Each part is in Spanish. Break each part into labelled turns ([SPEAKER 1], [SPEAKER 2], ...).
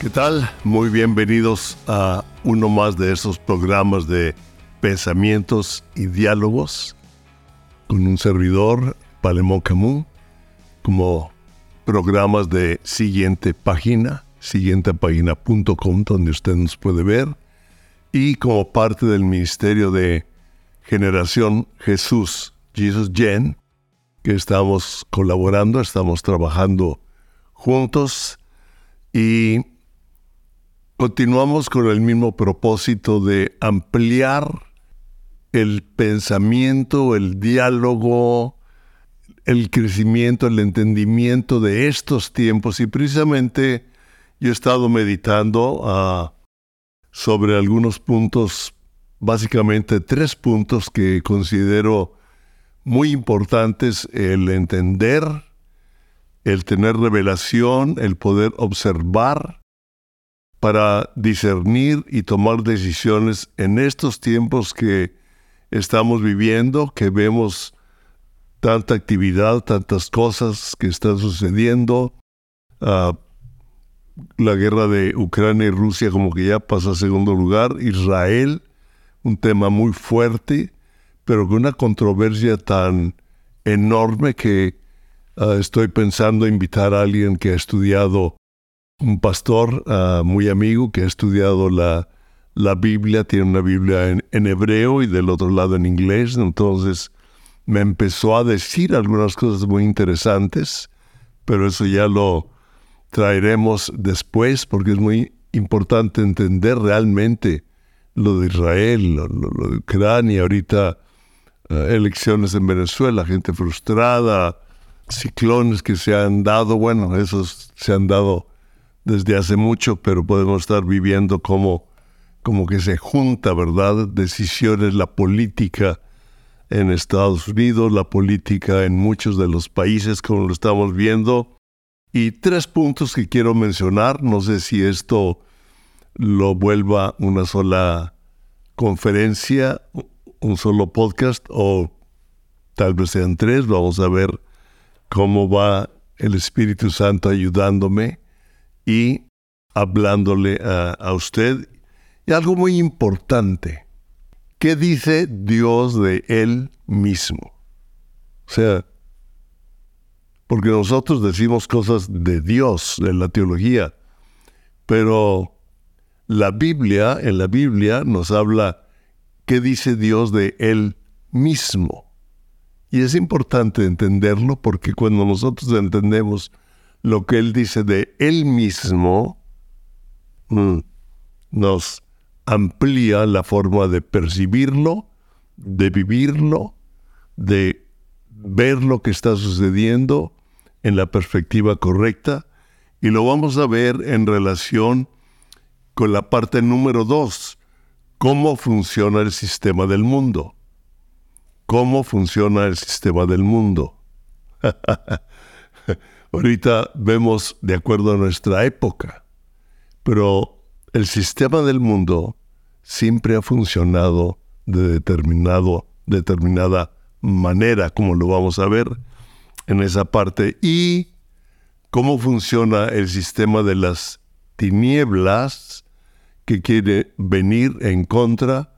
[SPEAKER 1] ¿Qué tal? Muy bienvenidos a uno más de esos programas de pensamientos y diálogos con un servidor, Palemón Camus, como programas de siguiente página, siguientepágina.com, donde usted nos puede ver, y como parte del Ministerio de Generación Jesús, Jesus Gen, que estamos colaborando, estamos trabajando juntos y Continuamos con el mismo propósito de ampliar el pensamiento, el diálogo, el crecimiento, el entendimiento de estos tiempos. Y precisamente yo he estado meditando ah, sobre algunos puntos, básicamente tres puntos que considero muy importantes, el entender, el tener revelación, el poder observar para discernir y tomar decisiones en estos tiempos que estamos viviendo, que vemos tanta actividad, tantas cosas que están sucediendo. Ah, la guerra de Ucrania y Rusia como que ya pasa a segundo lugar. Israel, un tema muy fuerte, pero con una controversia tan enorme que ah, estoy pensando invitar a alguien que ha estudiado un pastor ah, muy amigo que ha estudiado la, la Biblia, tiene una Biblia en, en, hebreo y del otro lado en inglés, entonces me empezó a decir algunas cosas muy interesantes, pero eso ya lo traeremos después porque es muy importante entender realmente lo de Israel, lo, de Ucrania, ahorita ah, elecciones en Venezuela, gente frustrada, ciclones que se han dado, bueno, esos se han dado desde hace mucho, pero podemos estar viviendo como, como que se junta, ¿verdad? Decisiones, la política en Estados Unidos, la política en muchos de los países, como lo estamos viendo. Y tres puntos que quiero mencionar, no sé si esto lo vuelva una sola conferencia, un solo podcast o tal vez sean tres, vamos a ver cómo va el Espíritu Santo ayudándome y hablándole a, usted. Y algo muy importante, ¿qué dice Dios de Él mismo? O sea, porque nosotros decimos cosas de Dios en la teología, pero la Biblia, en la Biblia nos habla qué dice Dios de Él mismo. Y es importante entenderlo porque cuando nosotros entendemos lo que él dice de él mismo mm, nos amplía la forma de percibirlo, de vivirlo, de ver lo que está sucediendo en la perspectiva correcta y lo vamos a ver en relación con la parte número dos, cómo funciona el sistema del mundo. ¿Cómo funciona el sistema del mundo? Ahorita vemos de acuerdo a nuestra época, pero el sistema del mundo siempre ha funcionado de determinado, determinada manera, como lo vamos a ver en esa parte, y cómo funciona el sistema de las tinieblas que quiere venir en contra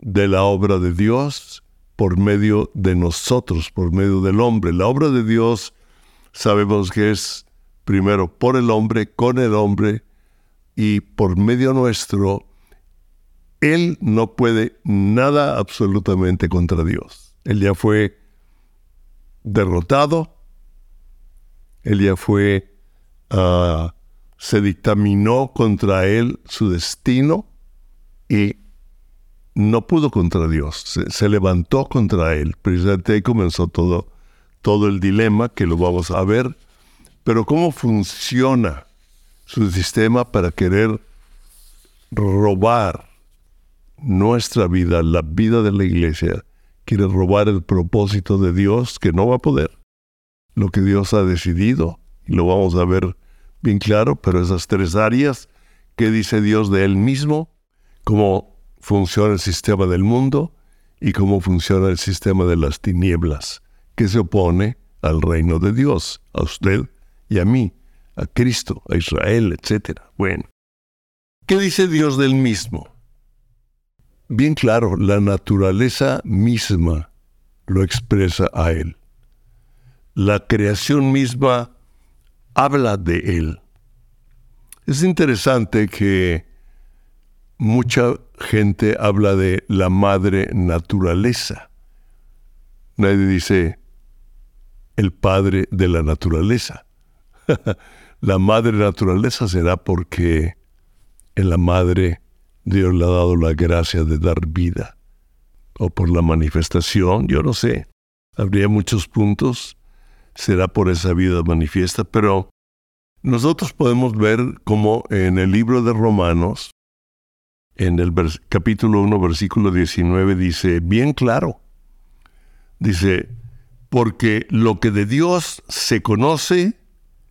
[SPEAKER 1] de la obra de Dios por medio de nosotros, por medio del hombre. La obra de Dios sabemos que es primero por el hombre, con el hombre y por medio nuestro. Él no puede nada absolutamente contra Dios. Él ya fue derrotado, él ya fue, ah, se dictaminó contra él su destino y no pudo contra Dios, se, levantó contra él. Precisamente ahí comenzó todo todo el dilema, que lo vamos a ver, pero cómo funciona su sistema para querer robar nuestra vida, la vida de la iglesia, quiere robar el propósito de Dios que no va a poder. Lo que Dios ha decidido, y lo vamos a ver bien claro, pero esas tres áreas, ¿qué dice Dios de Él mismo? ¿Cómo funciona el sistema del mundo? y cómo funciona el sistema de las tinieblas, que se opone al reino de Dios, a usted y a mí, a Cristo, a Israel, etc. Bueno, ¿qué dice Dios del mismo? Bien claro, la naturaleza misma lo expresa a Él. La creación misma habla de Él. Es interesante que mucha gente habla de la madre naturaleza. Nadie dice el padre de la naturaleza. la madre naturaleza será porque en la madre Dios le ha dado la gracia de dar vida. O por la manifestación, yo no sé. Habría muchos puntos. Será por esa vida manifiesta, pero nosotros podemos ver como en el libro de Romanos, en el capítulo 1, versículo 19, dice, bien claro, dice, porque lo que de Dios se conoce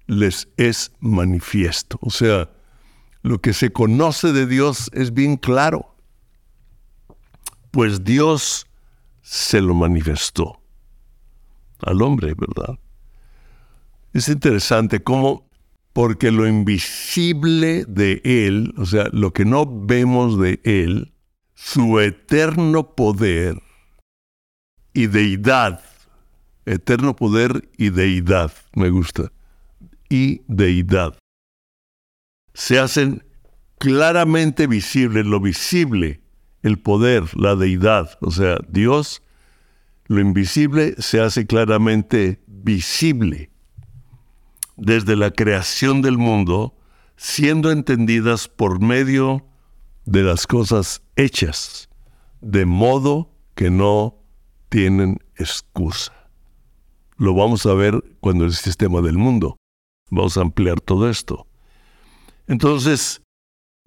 [SPEAKER 1] les es manifiesto. O sea, lo que se conoce de Dios es bien claro, pues Dios se lo manifestó al hombre, ¿verdad? Es interesante cómo porque lo invisible de Él, o sea, lo que no vemos de Él, su eterno poder y deidad, eterno poder y deidad, me gusta, y deidad, se hacen claramente visibles, lo visible, el poder, la deidad, o sea, Dios, lo invisible se hace claramente visible desde la creación del mundo, siendo entendidas por medio de las cosas hechas, de modo que no tienen excusa. Lo vamos a ver cuando el sistema del mundo. Vamos a ampliar todo esto. Entonces,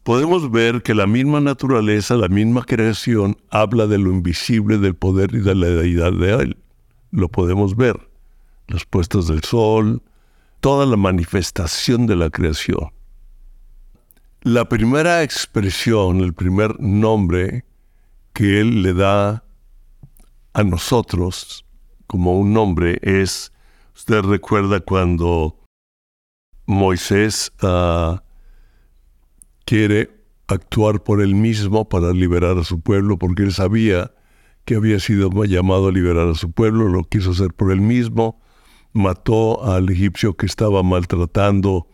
[SPEAKER 1] podemos ver que la misma naturaleza, la misma creación, habla de lo invisible, del poder y de la deidad de Él. Lo podemos ver. Las puestas del sol, toda la manifestación de la creación. La primera expresión, el primer nombre que Él le da a nosotros como un nombre es, usted recuerda cuando Moisés ah, quiere actuar por él mismo para liberar a su pueblo, porque él sabía que había sido llamado a liberar a su pueblo, lo quiso hacer por él mismo, mató al egipcio que estaba maltratando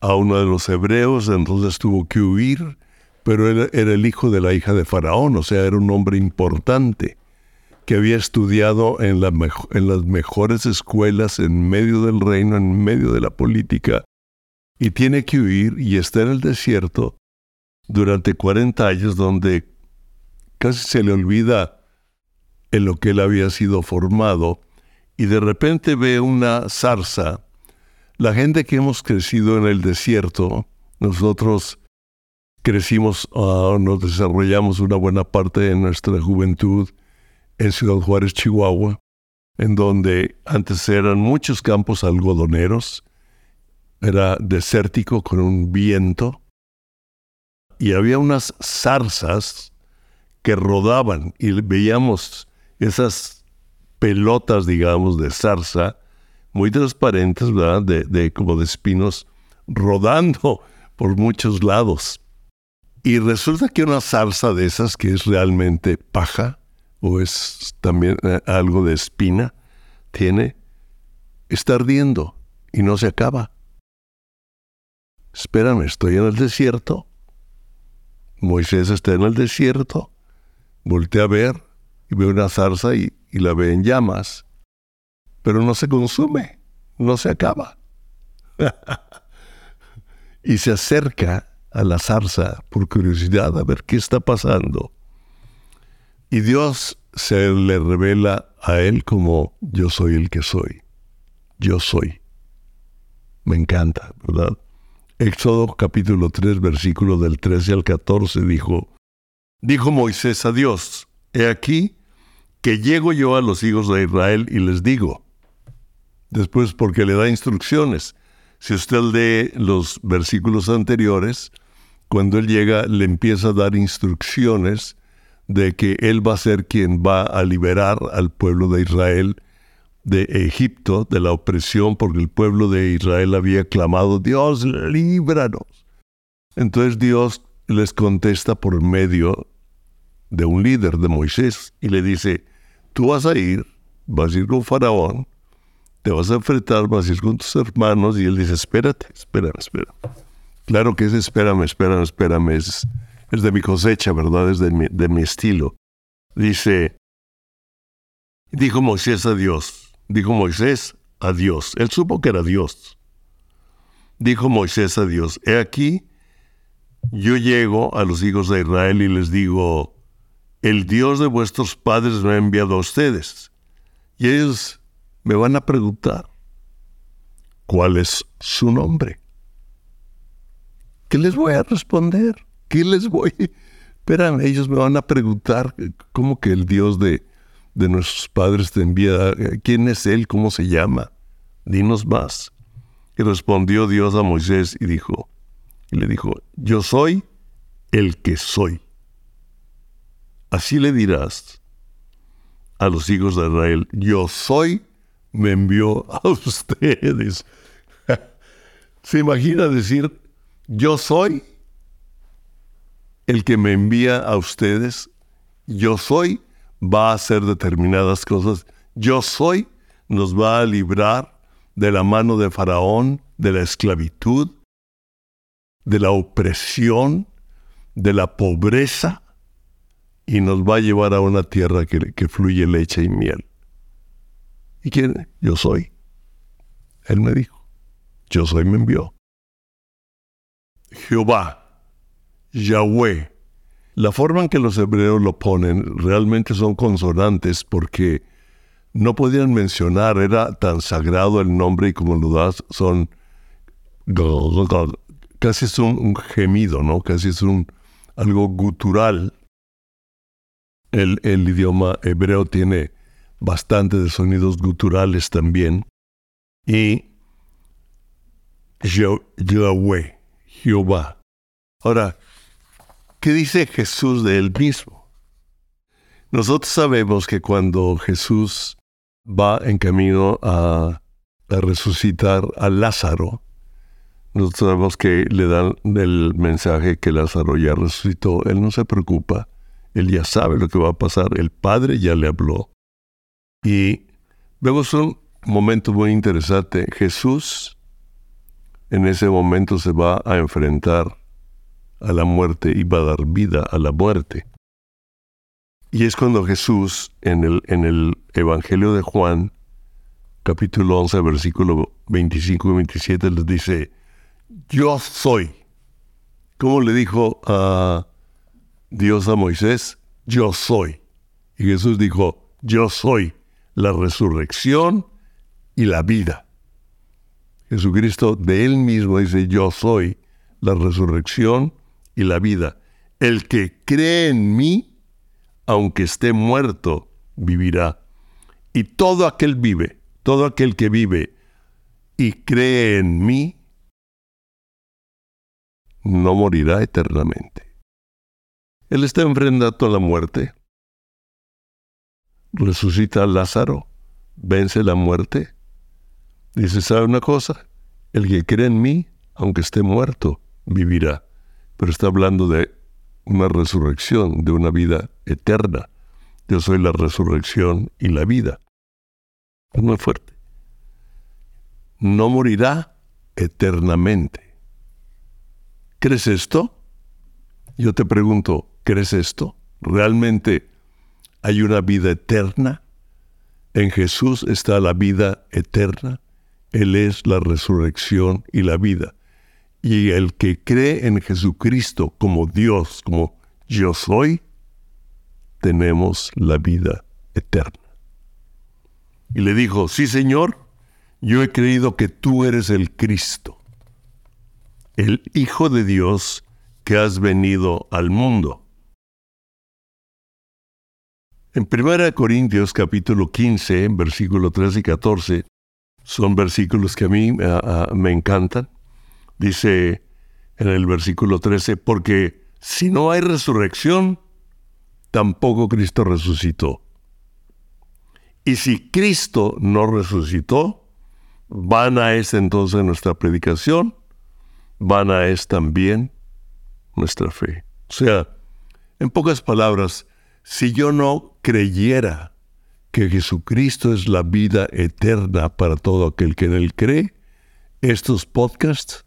[SPEAKER 1] a uno de los hebreos, entonces tuvo que huir, pero él era el hijo de la hija de Faraón, o sea, era un hombre importante que había estudiado en, las mejores escuelas en medio del reino, en medio de la política, y tiene que huir y está en el desierto durante 40 años donde casi se le olvida en lo que él había sido formado y de repente ve una zarza, la gente que hemos crecido en el desierto, nosotros crecimos, uh, nos desarrollamos una buena parte de nuestra juventud en Ciudad Juárez, Chihuahua, en donde antes eran muchos campos algodoneros, era desértico con un viento, y había unas zarzas que rodaban y veíamos esas pelotas, digamos, de zarza, muy transparentes, ¿verdad? De, como de espinos, rodando por muchos lados. Y resulta que una zarza de esas que es realmente paja, o es también eh, algo de espina, tiene, está ardiendo y no se acaba. Espérame, estoy en el desierto. Moisés está en el desierto. Voltea a ver y ve una zarza y y la ve en llamas, pero no se consume, no se acaba. y se acerca a la zarza por curiosidad a ver qué está pasando. Y Dios se le revela a él como yo soy el que soy. Yo soy. Me encanta, ¿verdad? Éxodo capítulo 3, versículo del 13 al 14 dijo, dijo Moisés a Dios, he aquí, que llego yo a los hijos de Israel y les digo. Después porque le da instrucciones. Si usted lee los versículos anteriores, cuando él llega le empieza a dar instrucciones de que Él va a ser quien va a liberar al pueblo de Israel de Egipto, de la opresión, porque el pueblo de Israel había clamado, Dios, líbranos. Entonces Dios les contesta por medio de un líder, de Moisés, y le dice, tú vas a ir, vas a ir con Faraón, te vas a enfrentar, vas a ir con tus hermanos, y él dice, espérate, espérame, espérame. Claro que es espérame, espérame, espérame, es, es de mi cosecha, ¿verdad? Es de mi, de mi estilo. Dice, dijo Moisés a Dios, dijo Moisés a Dios, él supo que era Dios. Dijo Moisés a Dios, he aquí, yo llego a los hijos de Israel y les digo, el Dios de vuestros padres me ha enviado a ustedes. Y ellos me van a preguntar, ¿cuál es su nombre? ¿Qué les voy a responder? ¿Qué les voy? Esperan, ellos me van a preguntar, ¿cómo que el Dios de, de nuestros padres te envía? ¿Quién es Él? ¿Cómo se llama? Dinos más. Y respondió Dios a Moisés y dijo, y le dijo, yo soy el que soy. Así le dirás a los hijos de Israel, yo soy, me envió a ustedes. ¿Se imagina decir, yo soy el que me envía a ustedes? Yo soy, va a hacer determinadas cosas. Yo soy, nos va a librar de la mano de Faraón, de la esclavitud, de la opresión, de la pobreza, y nos va a llevar a una tierra que, fluye leche y miel. ¿Y quién? Yo soy. Él me dijo, yo soy, me envió. Jehová, Yahweh. La forma en que los hebreos lo ponen realmente son consonantes porque no podían mencionar, era tan sagrado el nombre y como lo das son casi es un, gemido, ¿no? Casi es un algo gutural. El, el idioma hebreo tiene bastante de sonidos guturales también. Y Yahweh, Jehová. Ahora, ¿qué dice Jesús de él mismo? Nosotros sabemos que cuando Jesús va en camino a, a resucitar a Lázaro, nosotros sabemos que le dan el mensaje que Lázaro ya resucitó. Él no se preocupa. Él ya sabe lo que va a pasar. El Padre ya le habló. Y vemos un momento muy interesante. Jesús en ese momento se va a enfrentar a la muerte y va a dar vida a la muerte. Y es cuando Jesús en el, en el Evangelio de Juan, capítulo 11, versículo 25 y 27, les dice, yo soy. ¿Cómo le dijo a Dios a Moisés? Yo soy. Y Jesús dijo, yo soy la resurrección y la vida. Jesucristo de él mismo dice, yo soy la resurrección y la vida. El que cree en mí, aunque esté muerto, vivirá. Y todo aquel vive, todo aquel que vive y cree en mí, no morirá eternamente. Él está enfrentando a la muerte. Resucita a Lázaro, vence la muerte. Dice, ¿sabe una cosa? El que cree en mí, aunque esté muerto, vivirá. Pero está hablando de una resurrección, de una vida eterna. Yo soy la resurrección y la vida. Es muy fuerte. No morirá eternamente. ¿Crees esto? Yo te pregunto, ¿crees esto? ¿Realmente hay una vida eterna? En Jesús está la vida eterna. Él es la resurrección y la vida. Y el que cree en Jesucristo como Dios, como yo soy, tenemos la vida eterna. Y le dijo, sí Señor, yo he creído que tú eres el Cristo el Hijo de Dios que has venido al mundo. En 1 Corintios capítulo 15, versículo 13 y 14, son versículos que a mí me encantan. Dice en el versículo 13, porque si no hay resurrección, tampoco Cristo resucitó. Y si Cristo no resucitó, vana es entonces nuestra predicación, vana es también nuestra fe. O sea, en pocas palabras, si yo no creyera que Jesucristo es la vida eterna para todo aquel que en él cree, estos podcasts,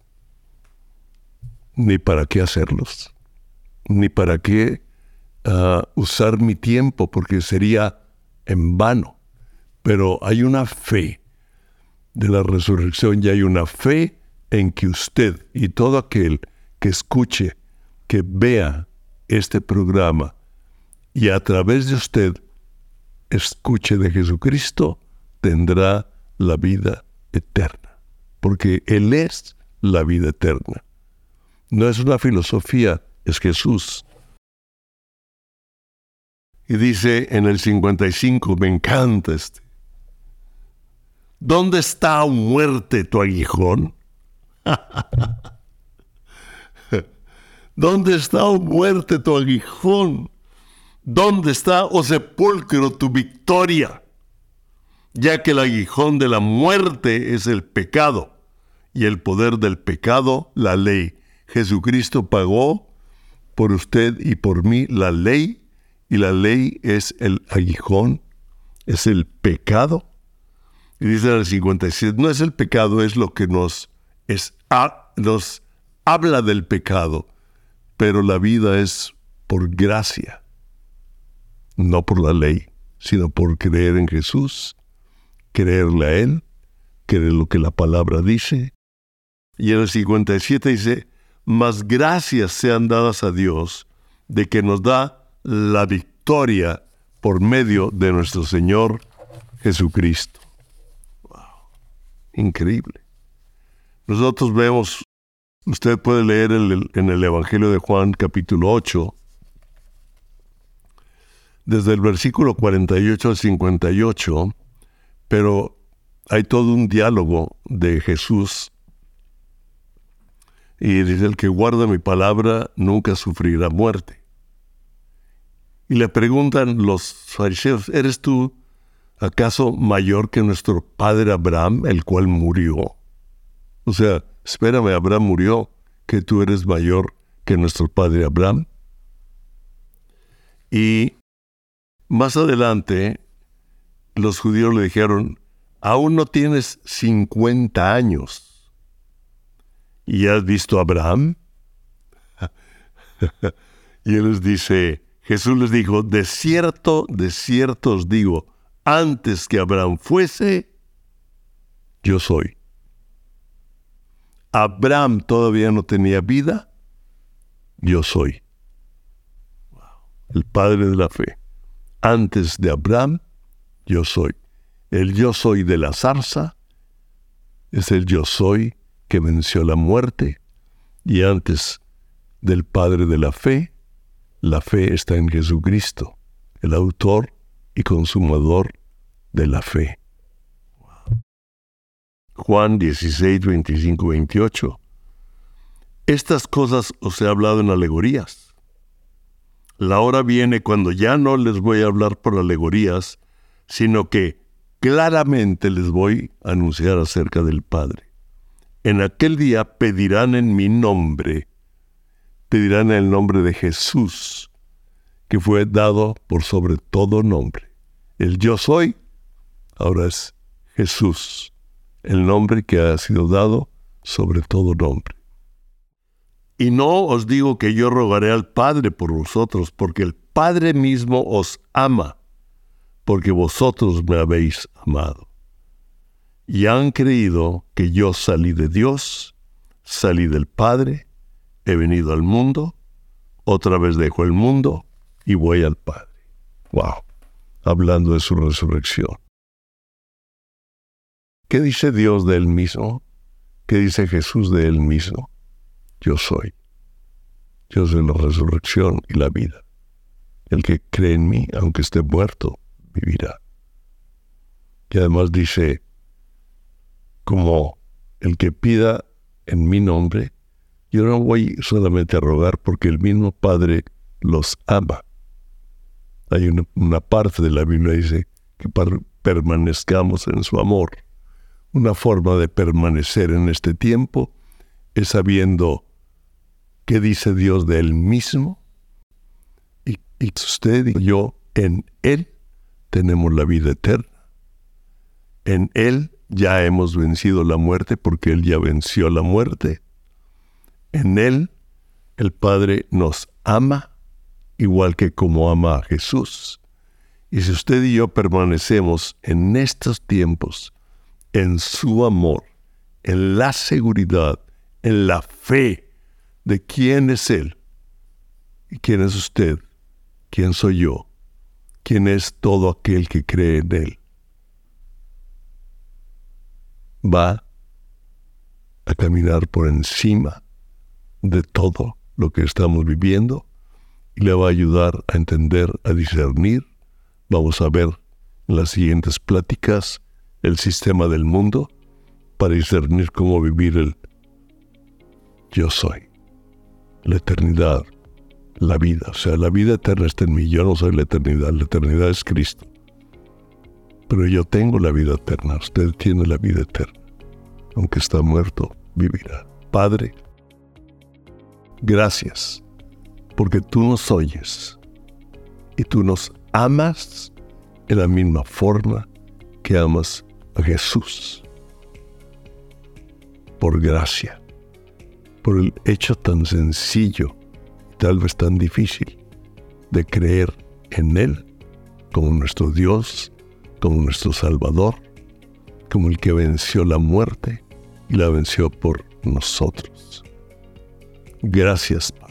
[SPEAKER 1] ni para qué hacerlos, ni para qué ah, usar mi tiempo, porque sería en vano. Pero hay una fe de la resurrección y hay una fe en que usted y todo aquel que escuche, que vea este programa y a través de usted escuche de Jesucristo, tendrá la vida eterna. Porque Él es la vida eterna. No es una filosofía, es Jesús. Y dice en el 55, me encanta este. ¿Dónde está muerte tu aguijón? ¿Dónde está, muerte, tu aguijón? ¿Dónde está, oh sepulcro, tu victoria? Ya que el aguijón de la muerte es el pecado y el poder del pecado, la ley. Jesucristo pagó por usted y por mí la ley y la ley es el aguijón, es el pecado. Y dice en el 57, no es el pecado, es lo que nos, es, nos habla del pecado pero la vida es por gracia, no por la ley, sino por creer en Jesús, creerle a Él, creer lo que la palabra dice. Y en el 57 dice, más gracias sean dadas a Dios de que nos da la victoria por medio de nuestro Señor Jesucristo. Wow. Increíble. Nosotros vemos Usted puede leer en el Evangelio de Juan capítulo 8, desde el versículo 48 al 58, pero hay todo un diálogo de Jesús y dice, el que guarda mi palabra nunca sufrirá muerte. Y le preguntan los fariseos, ¿eres tú acaso mayor que nuestro padre Abraham, el cual murió? O sea, espérame, Abraham murió, que tú eres mayor que nuestro padre Abraham. Y más adelante, los judíos le dijeron, aún no tienes 50 años. ¿Y has visto a Abraham? y él les dice, Jesús les dijo, de cierto, de cierto os digo, antes que Abraham fuese, yo soy. Abraham todavía no tenía vida, yo soy. El padre de la fe. Antes de Abraham, yo soy. El yo soy de la zarza es el yo soy que venció la muerte. Y antes del padre de la fe, la fe está en Jesucristo, el autor y consumador de la fe. Juan 16, 25, 28. Estas cosas os he hablado en alegorías. La hora viene cuando ya no les voy a hablar por alegorías, sino que claramente les voy a anunciar acerca del Padre. En aquel día pedirán en mi nombre, pedirán el nombre de Jesús, que fue dado por sobre todo nombre. El yo soy, ahora es Jesús el nombre que ha sido dado sobre todo nombre. Y no os digo que yo rogaré al Padre por vosotros, porque el Padre mismo os ama, porque vosotros me habéis amado. Y han creído que yo salí de Dios, salí del Padre, he venido al mundo, otra vez dejo el mundo y voy al Padre. Wow, hablando de su resurrección. ¿Qué dice Dios de Él mismo? ¿Qué dice Jesús de Él mismo? Yo soy. Yo soy la resurrección y la vida. El que cree en mí, aunque esté muerto, vivirá. Y además dice, como el que pida en mi nombre, yo no voy solamente a rogar porque el mismo Padre los ama. hay una, parte de la Biblia que dice que permanezcamos en su amor. Una forma de permanecer en este tiempo es sabiendo qué dice Dios de Él mismo y, y usted y yo en Él tenemos la vida eterna. En Él ya hemos vencido la muerte porque Él ya venció la muerte. En Él el Padre nos ama igual que como ama a Jesús. Y si usted y yo permanecemos en estos tiempos, en su amor, en la seguridad, en la fe de quién es Él y quién es usted, quién soy yo, quién es todo aquel que cree en Él, va a caminar por encima de todo lo que estamos viviendo y le va a ayudar a entender, a discernir. Vamos a ver en las siguientes pláticas el sistema del mundo para discernir cómo vivir el yo soy, la eternidad, la vida. O sea, la vida eterna está en mí, yo no soy la eternidad, la eternidad es Cristo. Pero yo tengo la vida eterna, usted tiene la vida eterna. Aunque está muerto, vivirá. Padre, gracias porque tú nos oyes y tú nos amas en la misma forma que amas a Jesús. Por gracia, por el hecho tan sencillo tal vez tan difícil de creer en Él como nuestro Dios, como nuestro Salvador, como el que venció la muerte y la venció por nosotros. Gracias, Padre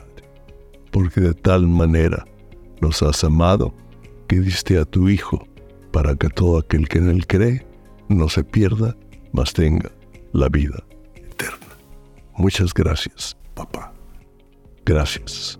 [SPEAKER 1] porque de tal manera nos has amado que diste a tu Hijo, para que todo aquel que en él cree no se pierda, mas tenga la vida. Muchas gracias, papá. Gracias.